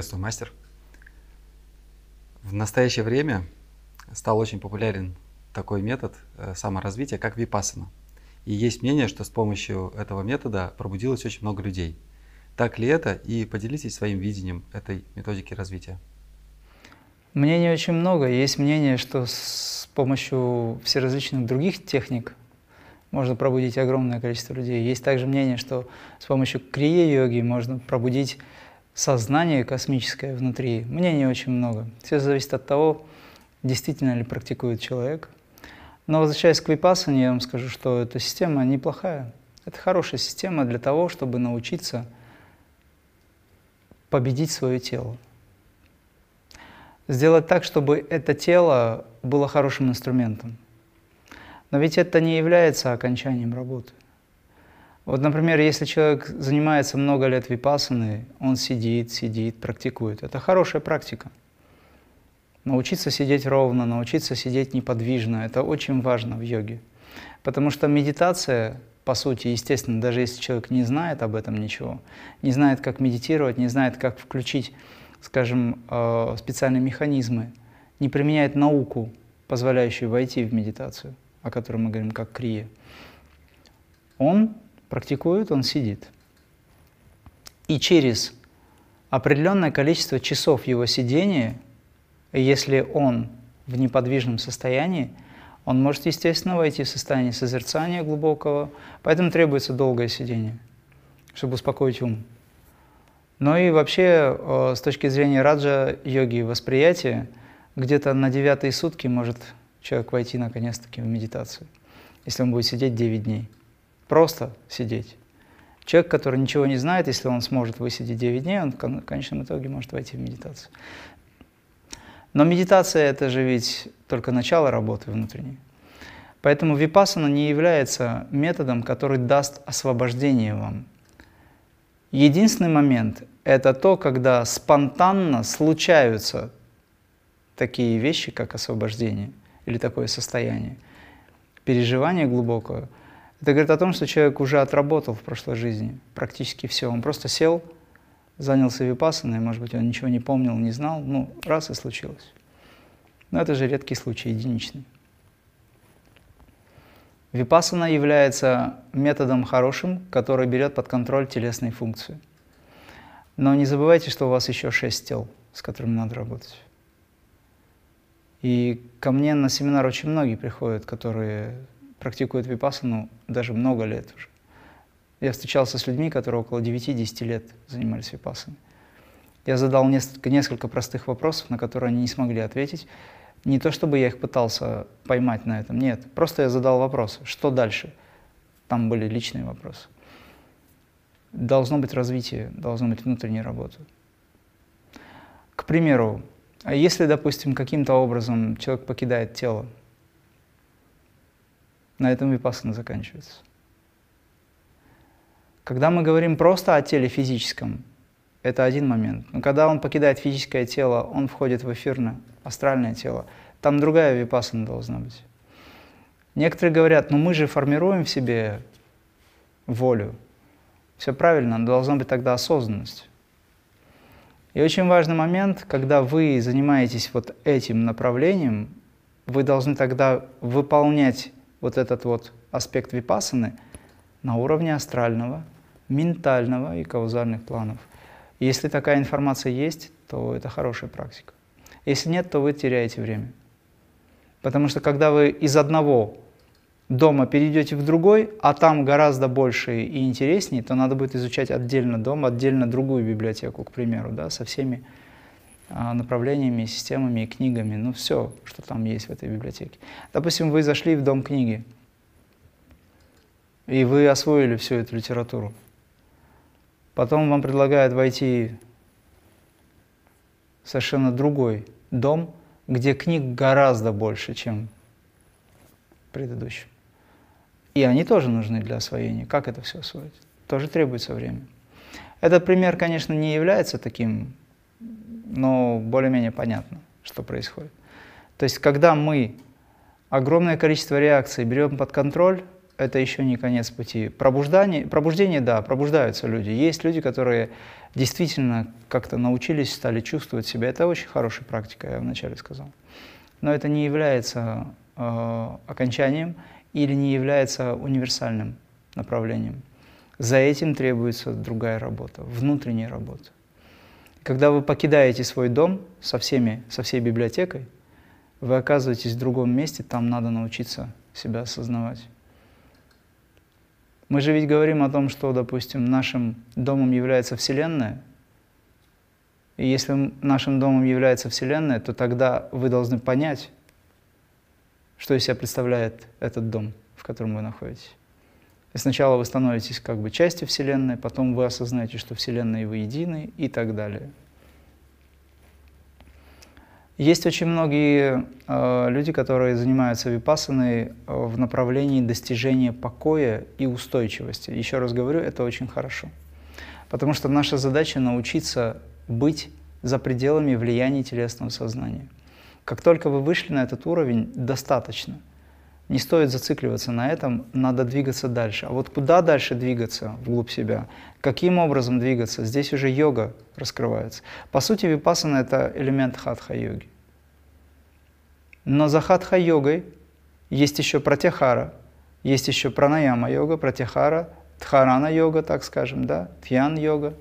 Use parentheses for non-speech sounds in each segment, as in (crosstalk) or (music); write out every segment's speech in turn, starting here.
Приветствую, мастер. В настоящее время стал очень популярен такой метод э, саморазвития, как випассана. И есть мнение, что с помощью этого метода пробудилось очень много людей. Так ли это? И поделитесь своим видением этой методики развития. Мнений очень много. Есть мнение, что с помощью всеразличных других техник можно пробудить огромное количество людей. Есть также мнение, что с помощью крия-йоги можно пробудить сознание космическое внутри. Мнений очень много. Все зависит от того, действительно ли практикует человек. Но возвращаясь к випассане, я вам скажу, что эта система неплохая. Это хорошая система для того, чтобы научиться победить свое тело. Сделать так, чтобы это тело было хорошим инструментом. Но ведь это не является окончанием работы. Вот, например, если человек занимается много лет випассаной, он сидит, сидит, практикует. Это хорошая практика. Научиться сидеть ровно, научиться сидеть неподвижно – это очень важно в йоге. Потому что медитация, по сути, естественно, даже если человек не знает об этом ничего, не знает, как медитировать, не знает, как включить, скажем, э, специальные механизмы, не применяет науку, позволяющую войти в медитацию, о которой мы говорим как крия, он практикует, он сидит. И через определенное количество часов его сидения, если он в неподвижном состоянии, он может, естественно, войти в состояние созерцания глубокого, поэтому требуется долгое сидение, чтобы успокоить ум. Но и вообще, э, с точки зрения раджа йоги восприятия, где-то на девятые сутки может человек войти наконец-таки в медитацию, если он будет сидеть 9 дней. Просто сидеть. Человек, который ничего не знает, если он сможет высидеть 9 дней, он в конечном итоге может войти в медитацию. Но медитация – это же ведь только начало работы внутренней. Поэтому випассана не является методом, который даст освобождение вам. Единственный момент – это то, когда спонтанно случаются такие вещи, как освобождение или такое состояние, переживание глубокое – это говорит о том, что человек уже отработал в прошлой жизни практически все. Он просто сел, занялся випассаной, может быть, он ничего не помнил, не знал, ну, раз и случилось. Но это же редкий случай, единичный. Випассана является методом хорошим, который берет под контроль телесные функции. Но не забывайте, что у вас еще шесть тел, с которыми надо работать. И ко мне на семинар очень многие приходят, которые практикуют випассану даже много лет уже. Я встречался с людьми, которые около 9-10 лет занимались випассаной. Я задал несколько, несколько простых вопросов, на которые они не смогли ответить. Не то чтобы я их пытался поймать на этом, нет. Просто я задал вопрос, что дальше? Там были личные вопросы. Должно быть развитие, должно быть внутренняя работа. К примеру, если, допустим, каким-то образом человек покидает тело, на этом випассана заканчивается. Когда мы говорим просто о теле физическом, это один момент. Но когда он покидает физическое тело, он входит в эфирное, астральное тело. Там другая випассана должна быть. Некоторые говорят, ну мы же формируем в себе волю. Все правильно, но должна быть тогда осознанность. И очень важный момент, когда вы занимаетесь вот этим направлением, вы должны тогда выполнять вот этот вот аспект випасаны на уровне астрального, ментального и каузальных планов. Если такая информация есть, то это хорошая практика. Если нет, то вы теряете время. Потому что когда вы из одного дома перейдете в другой, а там гораздо больше и интереснее, то надо будет изучать отдельно дом, отдельно другую библиотеку, к примеру, да, со всеми направлениями, системами и книгами, ну все, что там есть в этой библиотеке. Допустим, вы зашли в дом книги, и вы освоили всю эту литературу. Потом вам предлагают войти в совершенно другой дом, где книг гораздо больше, чем предыдущем. И они тоже нужны для освоения. Как это все освоить? Тоже требуется время. Этот пример, конечно, не является таким но более-менее понятно, что происходит. То есть, когда мы огромное количество реакций берем под контроль, это еще не конец пути. Пробуждение, пробуждение, да, пробуждаются люди. Есть люди, которые действительно как-то научились, стали чувствовать себя. Это очень хорошая практика, я вначале сказал. Но это не является э, окончанием или не является универсальным направлением. За этим требуется другая работа, внутренняя работа. Когда вы покидаете свой дом со, всеми, со всей библиотекой, вы оказываетесь в другом месте, там надо научиться себя осознавать. Мы же ведь говорим о том, что, допустим, нашим домом является Вселенная. И если нашим домом является Вселенная, то тогда вы должны понять, что из себя представляет этот дом, в котором вы находитесь. Сначала вы становитесь как бы частью Вселенной, потом вы осознаете, что Вселенная и вы едины и так далее. Есть очень многие э, люди, которые занимаются випассаной э, в направлении достижения покоя и устойчивости. Еще раз говорю, это очень хорошо. Потому что наша задача научиться быть за пределами влияния телесного сознания. Как только вы вышли на этот уровень, достаточно – не стоит зацикливаться на этом, надо двигаться дальше. А вот куда дальше двигаться вглубь себя? Каким образом двигаться? Здесь уже йога раскрывается. По сути, випассана – это элемент хатха-йоги. Но за хатха-йогой есть еще пратяхара, есть еще пранаяма-йога, пратяхара, дхарана-йога, так скажем, да, тьян-йога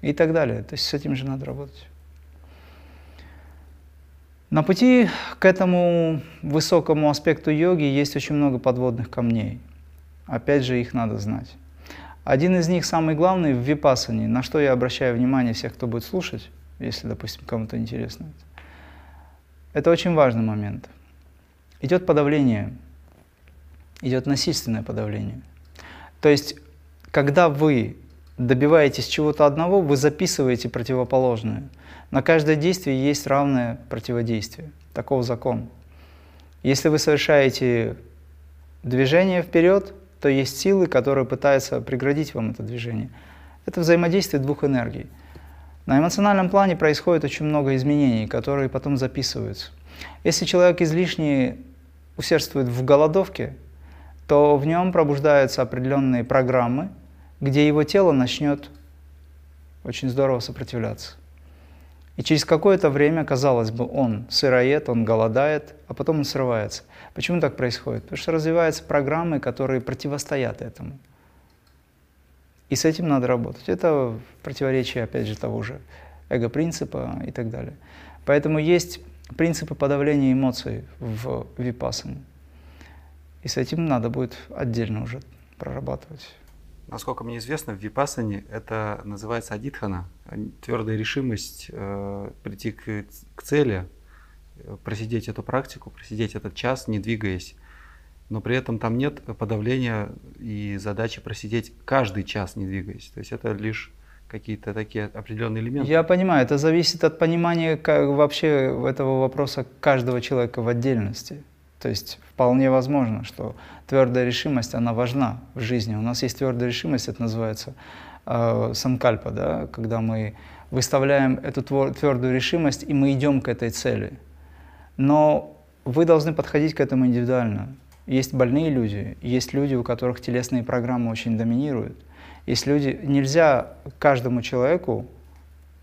и так далее. То есть с этим же надо работать. На пути к этому высокому аспекту йоги есть очень много подводных камней. Опять же, их надо знать. Один из них, самый главный, в випасане, на что я обращаю внимание всех, кто будет слушать, если, допустим, кому-то интересно это. Очень важный момент. Идет подавление, идет насильственное подавление. То есть, когда вы добиваетесь чего-то одного, вы записываете противоположное – на каждое действие есть равное противодействие. Таков закон. Если вы совершаете движение вперед, то есть силы, которые пытаются преградить вам это движение. Это взаимодействие двух энергий. На эмоциональном плане происходит очень много изменений, которые потом записываются. Если человек излишне усердствует в голодовке, то в нем пробуждаются определенные программы, где его тело начнет очень здорово сопротивляться. И через какое-то время, казалось бы, он сыроед, он голодает, а потом он срывается. Почему так происходит? Потому что развиваются программы, которые противостоят этому. И с этим надо работать. Это противоречие, опять же, того же эго-принципа и так далее. Поэтому есть принципы подавления эмоций в випассане. И с этим надо будет отдельно уже прорабатывать. Насколько мне известно, в випасане это называется адитхана, твердая решимость э, прийти к, к цели, просидеть эту практику, просидеть этот час, не двигаясь. Но при этом там нет подавления и задачи просидеть каждый час, не двигаясь. То есть это лишь какие-то такие определенные элементы. Я понимаю, это зависит от понимания как вообще этого вопроса каждого человека в отдельности. То есть вполне возможно, что твердая решимость, она важна в жизни. У нас есть твердая решимость, это называется э, санкальпа, да, когда мы выставляем эту твердую решимость, и мы идем к этой цели. Но вы должны подходить к этому индивидуально. Есть больные люди, есть люди, у которых телесные программы очень доминируют. Есть люди, нельзя каждому человеку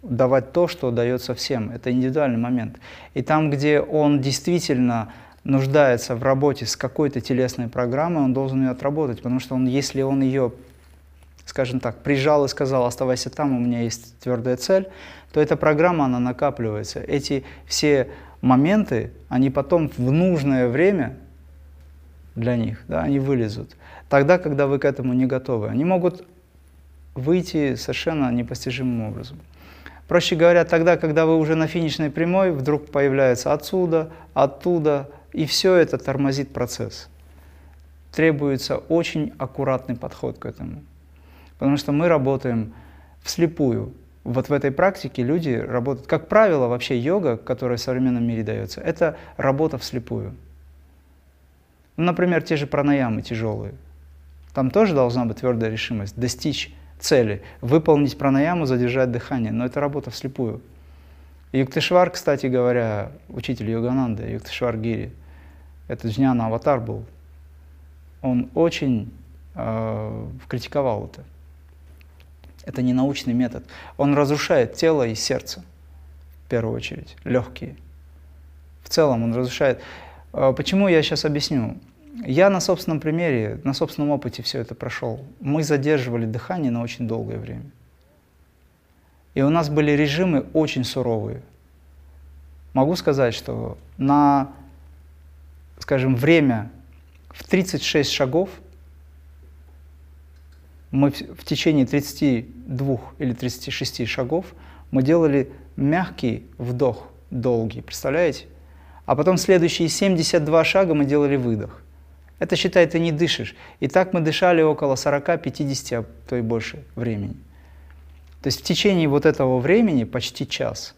давать то, что дается всем. Это индивидуальный момент. И там, где он действительно нуждается в работе с какой-то телесной программой, он должен ее отработать, потому что он, если он ее, скажем так, прижал и сказал, оставайся там, у меня есть твердая цель, то эта программа, она накапливается. Эти все моменты, они потом в нужное время для них, да, они вылезут. Тогда, когда вы к этому не готовы. Они могут выйти совершенно непостижимым образом. Проще говоря, тогда, когда вы уже на финишной прямой, вдруг появляется отсюда, оттуда, и все это тормозит процесс. Требуется очень аккуратный подход к этому. Потому что мы работаем вслепую. Вот в этой практике люди работают, как правило, вообще йога, которая в современном мире дается, это работа вслепую. Ну, например, те же пранаямы тяжелые. Там тоже должна быть твердая решимость достичь цели, выполнить пранаяму, задержать дыхание, но это работа вслепую. Юктешвар, кстати говоря, учитель Йогананда, Юктешвар Гири, это Джняна Аватар был. он очень э, критиковал это. Это не научный метод. Он разрушает тело и сердце, в первую очередь, легкие. В целом он разрушает. Э, почему я сейчас объясню? Я на собственном примере, на собственном опыте все это прошел. Мы задерживали дыхание на очень долгое время. И у нас были режимы очень суровые. Могу сказать, что на, скажем, время в 36 шагов мы в течение 32 или 36 шагов мы делали мягкий вдох, долгий, представляете? А потом следующие 72 шага мы делали выдох. Это, считай, ты не дышишь. И так мы дышали около 40-50, а то и больше времени. То есть в течение вот этого времени почти час,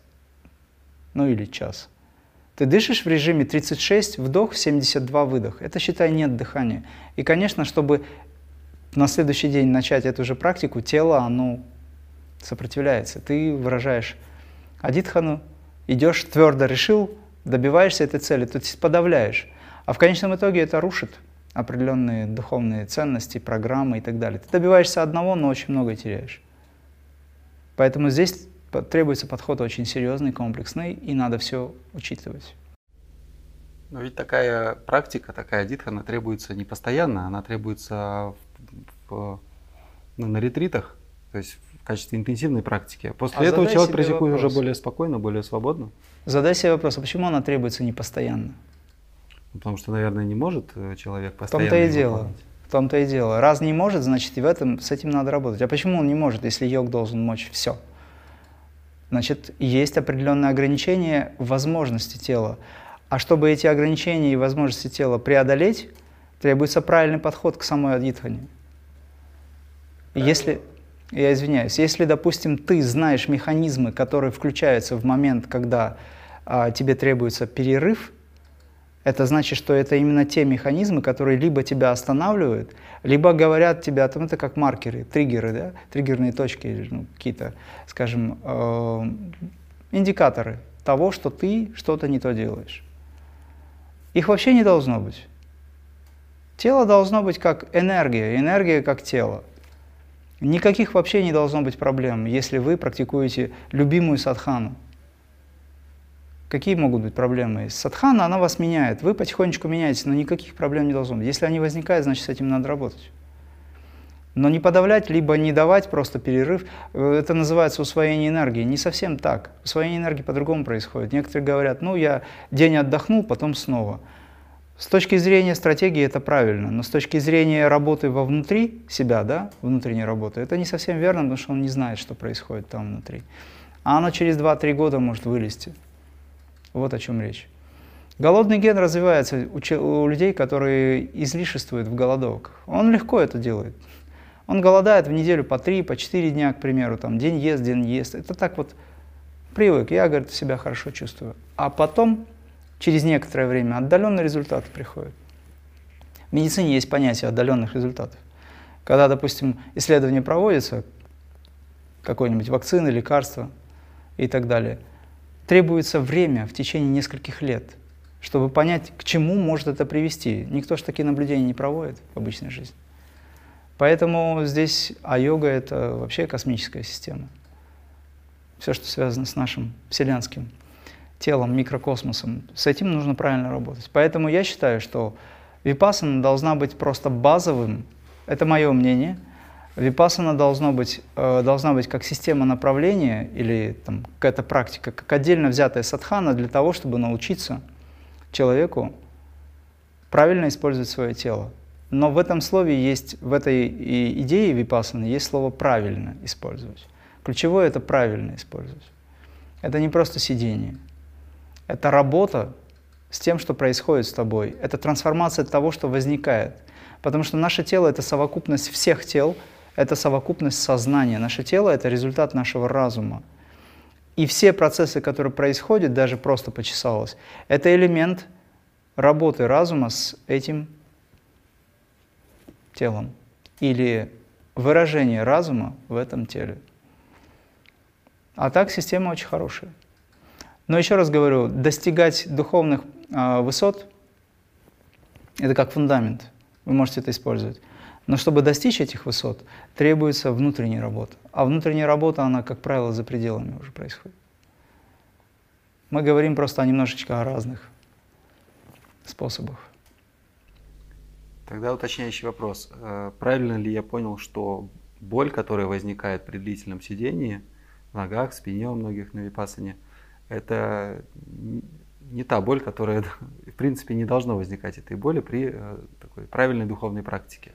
ну или час, ты дышишь в режиме 36 вдох, 72 выдох. Это, считай, нет дыхания. И, конечно, чтобы на следующий день начать эту же практику, тело, оно сопротивляется. Ты выражаешь адитхану, идешь твердо решил, добиваешься этой цели, ты подавляешь. А в конечном итоге это рушит определенные духовные ценности, программы и так далее. Ты добиваешься одного, но очень многое теряешь. Поэтому здесь требуется подход очень серьезный, комплексный, и надо все учитывать. Но ведь такая практика, такая дитхана требуется не постоянно, она требуется в, в, ну, на ретритах, то есть в качестве интенсивной практики. После а этого человек практикует уже более спокойно, более свободно. Задай себе вопрос, а почему она требуется не постоянно? Ну, потому что, наверное, не может э, человек постоянно. В том-то и дело. В том-то и дело. Раз не может, значит и в этом с этим надо работать. А почему он не может, если йог должен мочь все? Значит, есть определенные ограничения возможности тела. А чтобы эти ограничения и возможности тела преодолеть, требуется правильный подход к самой адитхане. Если, я извиняюсь, если, допустим, ты знаешь механизмы, которые включаются в момент, когда а, тебе требуется перерыв, это значит, что это именно те механизмы, которые либо тебя останавливают, либо говорят тебе о том, это как маркеры, триггеры, да? триггерные точки, ну, какие-то, скажем, э, индикаторы того, что ты что-то не то делаешь. Их вообще не должно быть. Тело должно быть как энергия, энергия как тело. Никаких вообще не должно быть проблем, если вы практикуете любимую садхану. Какие могут быть проблемы? Садхана, она вас меняет. Вы потихонечку меняетесь, но никаких проблем не должно быть. Если они возникают, значит, с этим надо работать. Но не подавлять, либо не давать просто перерыв, э, это называется усвоение энергии. Не совсем так. Усвоение энергии по-другому происходит. Некоторые говорят, ну я день отдохнул, потом снова. С точки зрения стратегии это правильно, но с точки зрения работы вовнутри себя, да, внутренней работы, это не совсем верно, потому что он не знает, что происходит там внутри. А оно через 2-3 года может вылезти. Вот о чем речь. Голодный ген развивается у, людей, которые излишествуют в голодовках. Он легко это делает. Он голодает в неделю по три, по четыре дня, к примеру, там день ест, день ест. Это так вот привык. Я, говорит, себя хорошо чувствую. А потом, через некоторое время, отдаленные результаты приходят. В медицине есть понятие отдаленных результатов. Когда, допустим, исследование проводится, какой-нибудь вакцины, лекарства и так далее – требуется время в течение нескольких лет, чтобы понять, к чему может это привести. Никто же такие наблюдения не проводит в обычной жизни. Поэтому здесь а-йога – это вообще космическая система. Все, что связано с нашим вселенским телом, микрокосмосом, с этим нужно правильно работать. Поэтому я считаю, что випассана должна быть просто базовым, это мое мнение – Випассана должно быть, э, должна быть как система направления или там, какая-то практика, как отдельно взятая садхана для того, чтобы научиться человеку правильно использовать свое тело. Но в этом слове есть, в этой идее випассаны есть слово «правильно использовать». Ключевое – это правильно использовать. Это не просто сидение. Это работа с тем, что происходит с тобой. Это трансформация того, что возникает. Потому что наше тело – это совокупность всех тел – это совокупность сознания. Наше тело – это результат нашего разума. И все процессы, которые происходят, даже просто почесалось, это элемент работы разума с этим телом или выражение разума в этом теле. А так система очень хорошая. Но еще раз говорю, достигать духовных э, высот – это как фундамент. Вы можете это использовать. Но чтобы достичь этих высот, требуется внутренняя работа. А внутренняя работа, она, как правило, за пределами уже происходит. Мы говорим просто о немножечко о разных способах. Тогда уточняющий вопрос. Э, правильно ли я понял, что боль, которая возникает при длительном сидении, в ногах, спине у многих на випасане, это не та боль, которая, (laughs) в принципе, не должно возникать этой боли при э, такой правильной духовной практике?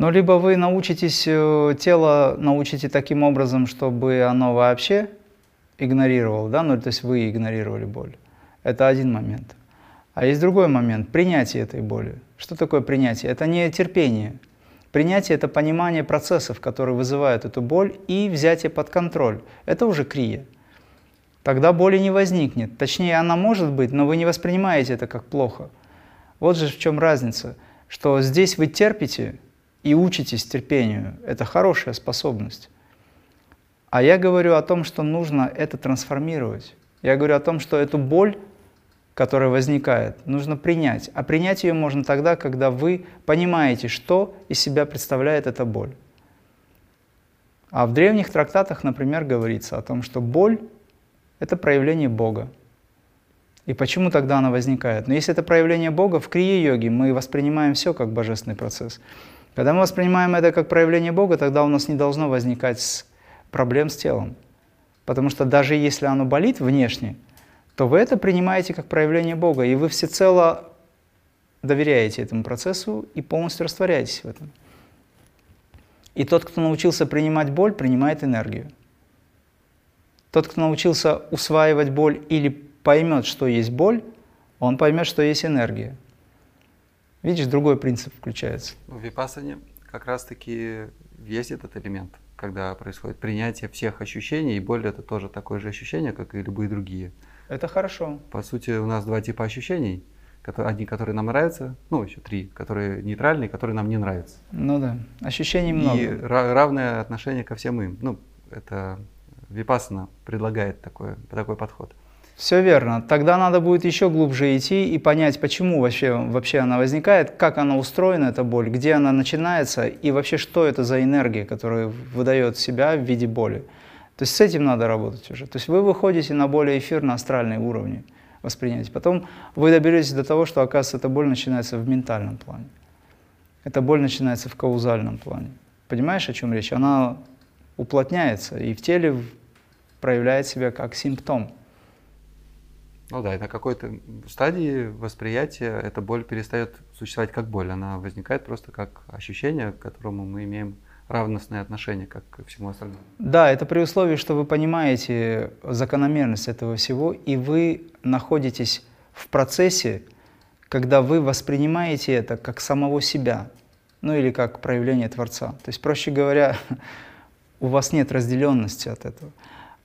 Ну, либо вы научитесь, э, тело научите таким образом, чтобы оно вообще игнорировало, да, ну, то есть вы игнорировали боль. Это один момент. А есть другой момент – принятие этой боли. Что такое принятие? Это не терпение. Принятие – это понимание процессов, которые вызывают эту боль, и взятие под контроль. Это уже крия. Тогда боли не возникнет. Точнее, она может быть, но вы не воспринимаете это как плохо. Вот же в чем разница, что здесь вы терпите и учитесь терпению. Это хорошая способность. А я говорю о том, что нужно это трансформировать. Я говорю о том, что эту боль которая возникает, нужно принять. А принять ее можно тогда, когда вы понимаете, что из себя представляет эта боль. А в древних трактатах, например, говорится о том, что боль – это проявление Бога. И почему тогда она возникает? Но если это проявление Бога, в крие-йоге мы воспринимаем все как божественный процесс. Когда мы воспринимаем это как проявление Бога, тогда у нас не должно возникать проблем с телом. Потому что даже если оно болит внешне – то вы это принимаете как проявление Бога, и вы всецело доверяете этому процессу и полностью растворяетесь в этом. И тот, кто научился принимать боль, принимает энергию. Тот, кто научился усваивать боль или поймет, что есть боль, он поймет, что есть энергия. Видишь, другой принцип включается. В випассане как раз-таки есть этот элемент, когда происходит принятие всех ощущений, и боль это тоже такое же ощущение, как и любые другие. Это хорошо. По сути, у нас два типа ощущений. Одни, которые нам нравятся, ну, еще три, которые нейтральные, которые нам не нравятся. Ну да, ощущений много. И равное отношение ко всем им. Ну, это Випасана предлагает такой, такой подход. Все верно. Тогда надо будет еще глубже идти и понять, почему вообще, вообще она возникает, как она устроена, эта боль, где она начинается и вообще что это за энергия, которая выдает себя в виде боли. То есть с этим надо работать уже. То есть вы выходите на более эфирно-астральные уровни воспринятия. Потом вы доберетесь до того, что, оказывается, эта боль начинается в ментальном плане. Эта боль начинается в каузальном плане. Понимаешь, о чем речь? Она уплотняется и в теле проявляет себя как симптом. Ну да, и на какой-то стадии восприятия эта боль перестает существовать как боль. Она возникает просто как ощущение, к которому мы имеем равностное отношение, как ко всему остальному. Да, это при условии, что вы понимаете закономерность этого всего, и вы находитесь в процессе, когда вы воспринимаете это как самого себя, ну или как проявление Творца. То есть, проще говоря, (laughs) у вас нет разделенности от этого.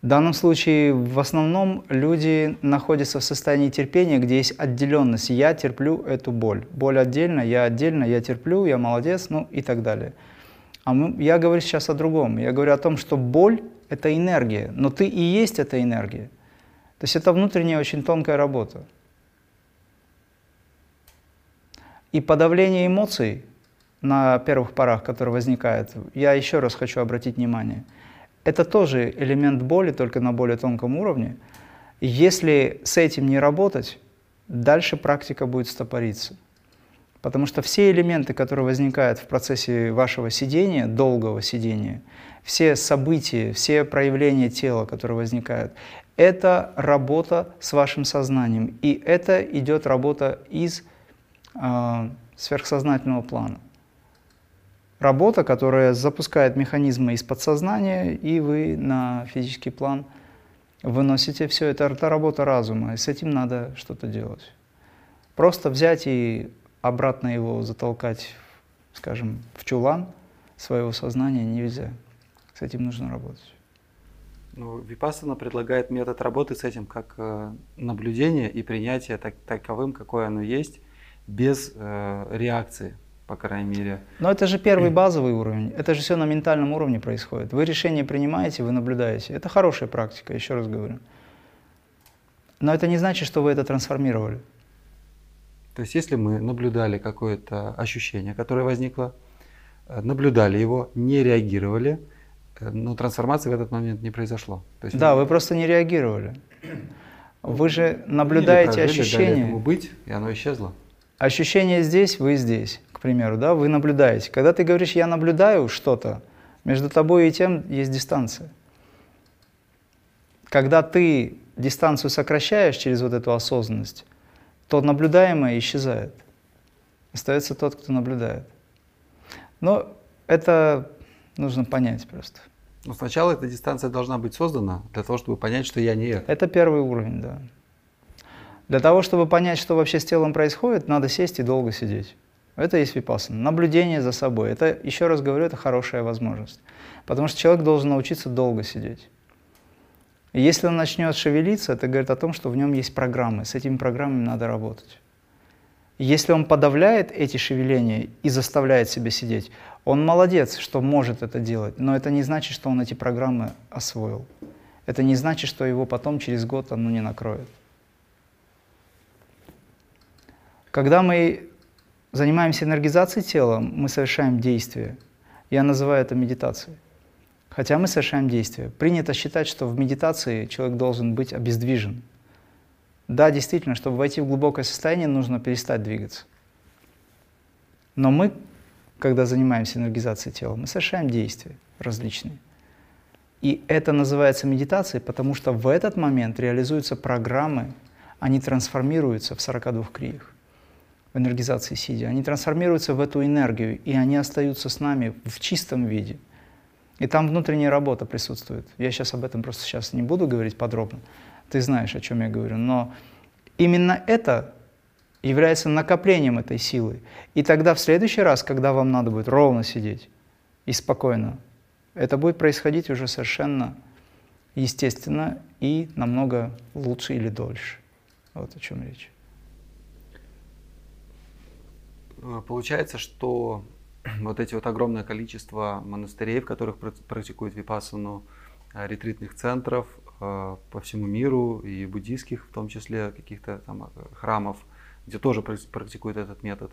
В данном случае в основном люди находятся в состоянии терпения, где есть отделенность. Я терплю эту боль. Боль отдельно, я отдельно, я терплю, я молодец, ну и так далее. А мы, я говорю сейчас о другом. Я говорю о том, что боль – это энергия, но ты и есть эта энергия. То есть это внутренняя очень тонкая работа. И подавление эмоций на первых порах, которые возникают, я еще раз хочу обратить внимание, это тоже элемент боли, только на более тонком уровне. Если с этим не работать, дальше практика будет стопориться. Потому что все элементы, которые возникают в процессе вашего сидения, долгого сидения, все события, все проявления тела, которые возникают, это работа с вашим сознанием. И это идет работа из э, сверхсознательного плана. Работа, которая запускает механизмы из подсознания, и вы на физический план выносите все это. Это работа разума, и с этим надо что-то делать. Просто взять и обратно его затолкать, скажем, в чулан своего сознания нельзя. С этим нужно работать. Ну, Випассана предлагает метод работы с этим как э, наблюдение и принятие так, таковым, какое оно есть, без э, реакции, по крайней мере. Но это же первый (clears throat) базовый уровень. Это же все на ментальном уровне происходит. Вы решение принимаете, вы наблюдаете. Это хорошая практика, еще раз говорю. Но это не значит, что вы это трансформировали. То есть если мы наблюдали какое-то ощущение, которое возникло, э, наблюдали его, не реагировали, э, но трансформации в этот момент не произошло. То есть да, вы просто не реагировали. Вы же наблюдаете Или прожили, ощущение. Дали этому быть, и оно исчезло. Ощущение здесь, вы здесь, примеру, да, вы наблюдаете. Когда ты говоришь «я наблюдаю что-то», между тобой и тем есть дистанция. Когда ты дистанцию сокращаешь через вот эту осознанность, то наблюдаемое исчезает. Остается тот, кто наблюдает. Но это нужно понять просто. Но сначала эта дистанция должна быть создана для того, чтобы понять, что я не это. Это первый уровень, да. Для того, чтобы понять, что вообще с телом происходит, надо сесть и долго сидеть. Это есть випассана. Наблюдение за собой. Это, еще раз говорю, это хорошая возможность. Потому что человек должен научиться долго сидеть. И если он начнет шевелиться, это говорит о том, что в нем есть программы. С этими программами надо работать. если он подавляет эти шевеления и заставляет себя сидеть, он молодец, что может это делать, но это не значит, что он эти программы освоил. Это не значит, что его потом через год оно не накроет. Когда мы занимаемся энергизацией тела, мы совершаем действие. Я называю это медитацией. Хотя мы совершаем действие. Принято считать, что в медитации человек должен быть обездвижен. Да, действительно, чтобы войти в глубокое состояние, нужно перестать двигаться. Но мы, когда занимаемся энергизацией тела, мы совершаем действия различные. И это называется медитацией, потому что в этот момент реализуются программы, они трансформируются в 42 криях в энергизации сидя. Они трансформируются в эту энергию, и они остаются с нами в чистом виде – и там внутренняя работа присутствует. Я сейчас об этом просто сейчас не буду говорить подробно. Ты знаешь, о чем я говорю. Но именно это является накоплением этой силы. И тогда в следующий раз, когда вам надо будет ровно сидеть и спокойно, это будет происходить уже совершенно естественно и намного лучше или дольше. Вот о чем речь. Получается, что (clears throat) вот эти вот огромное количество монастырей, в которых практикуют випассану, э, ретритных центров э, по всему миру и буддийских, в том числе каких-то там э, храмов, где тоже практикуют этот метод.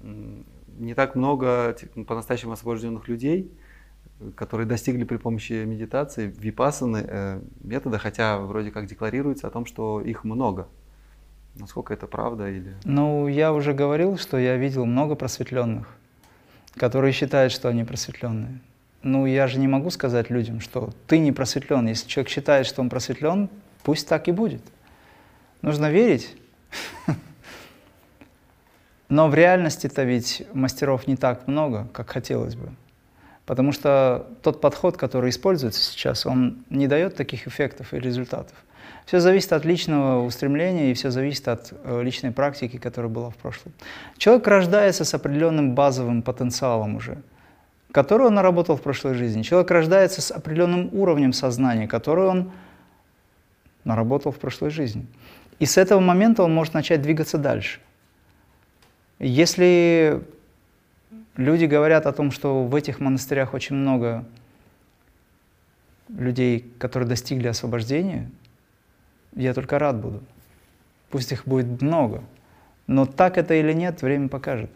Не так много по-настоящему освобожденных людей, которые достигли при помощи медитации випассаны метода, хотя вроде как декларируется о том, что их много. Насколько это правда или? Ну, я уже говорил, что я видел много просветленных которые считают, что они просветленные. Ну, я же не могу сказать людям, что ты не просветлен. Если человек считает, что он просветлен, пусть так и будет. Нужно верить. Но в реальности-то ведь мастеров не так много, как хотелось бы. Потому что тот подход, который используется сейчас, он не дает таких эффектов и результатов. Все зависит от личного устремления и все зависит от э, личной практики, которая была в прошлом. Человек рождается с определенным базовым потенциалом уже, который он наработал в прошлой жизни. Человек рождается с определенным уровнем сознания, который он наработал в прошлой жизни. И с этого момента он может начать двигаться дальше. Если люди говорят о том, что в этих монастырях очень много людей, которые достигли освобождения, я только рад буду. Пусть их будет много. Но так это или нет, время покажет.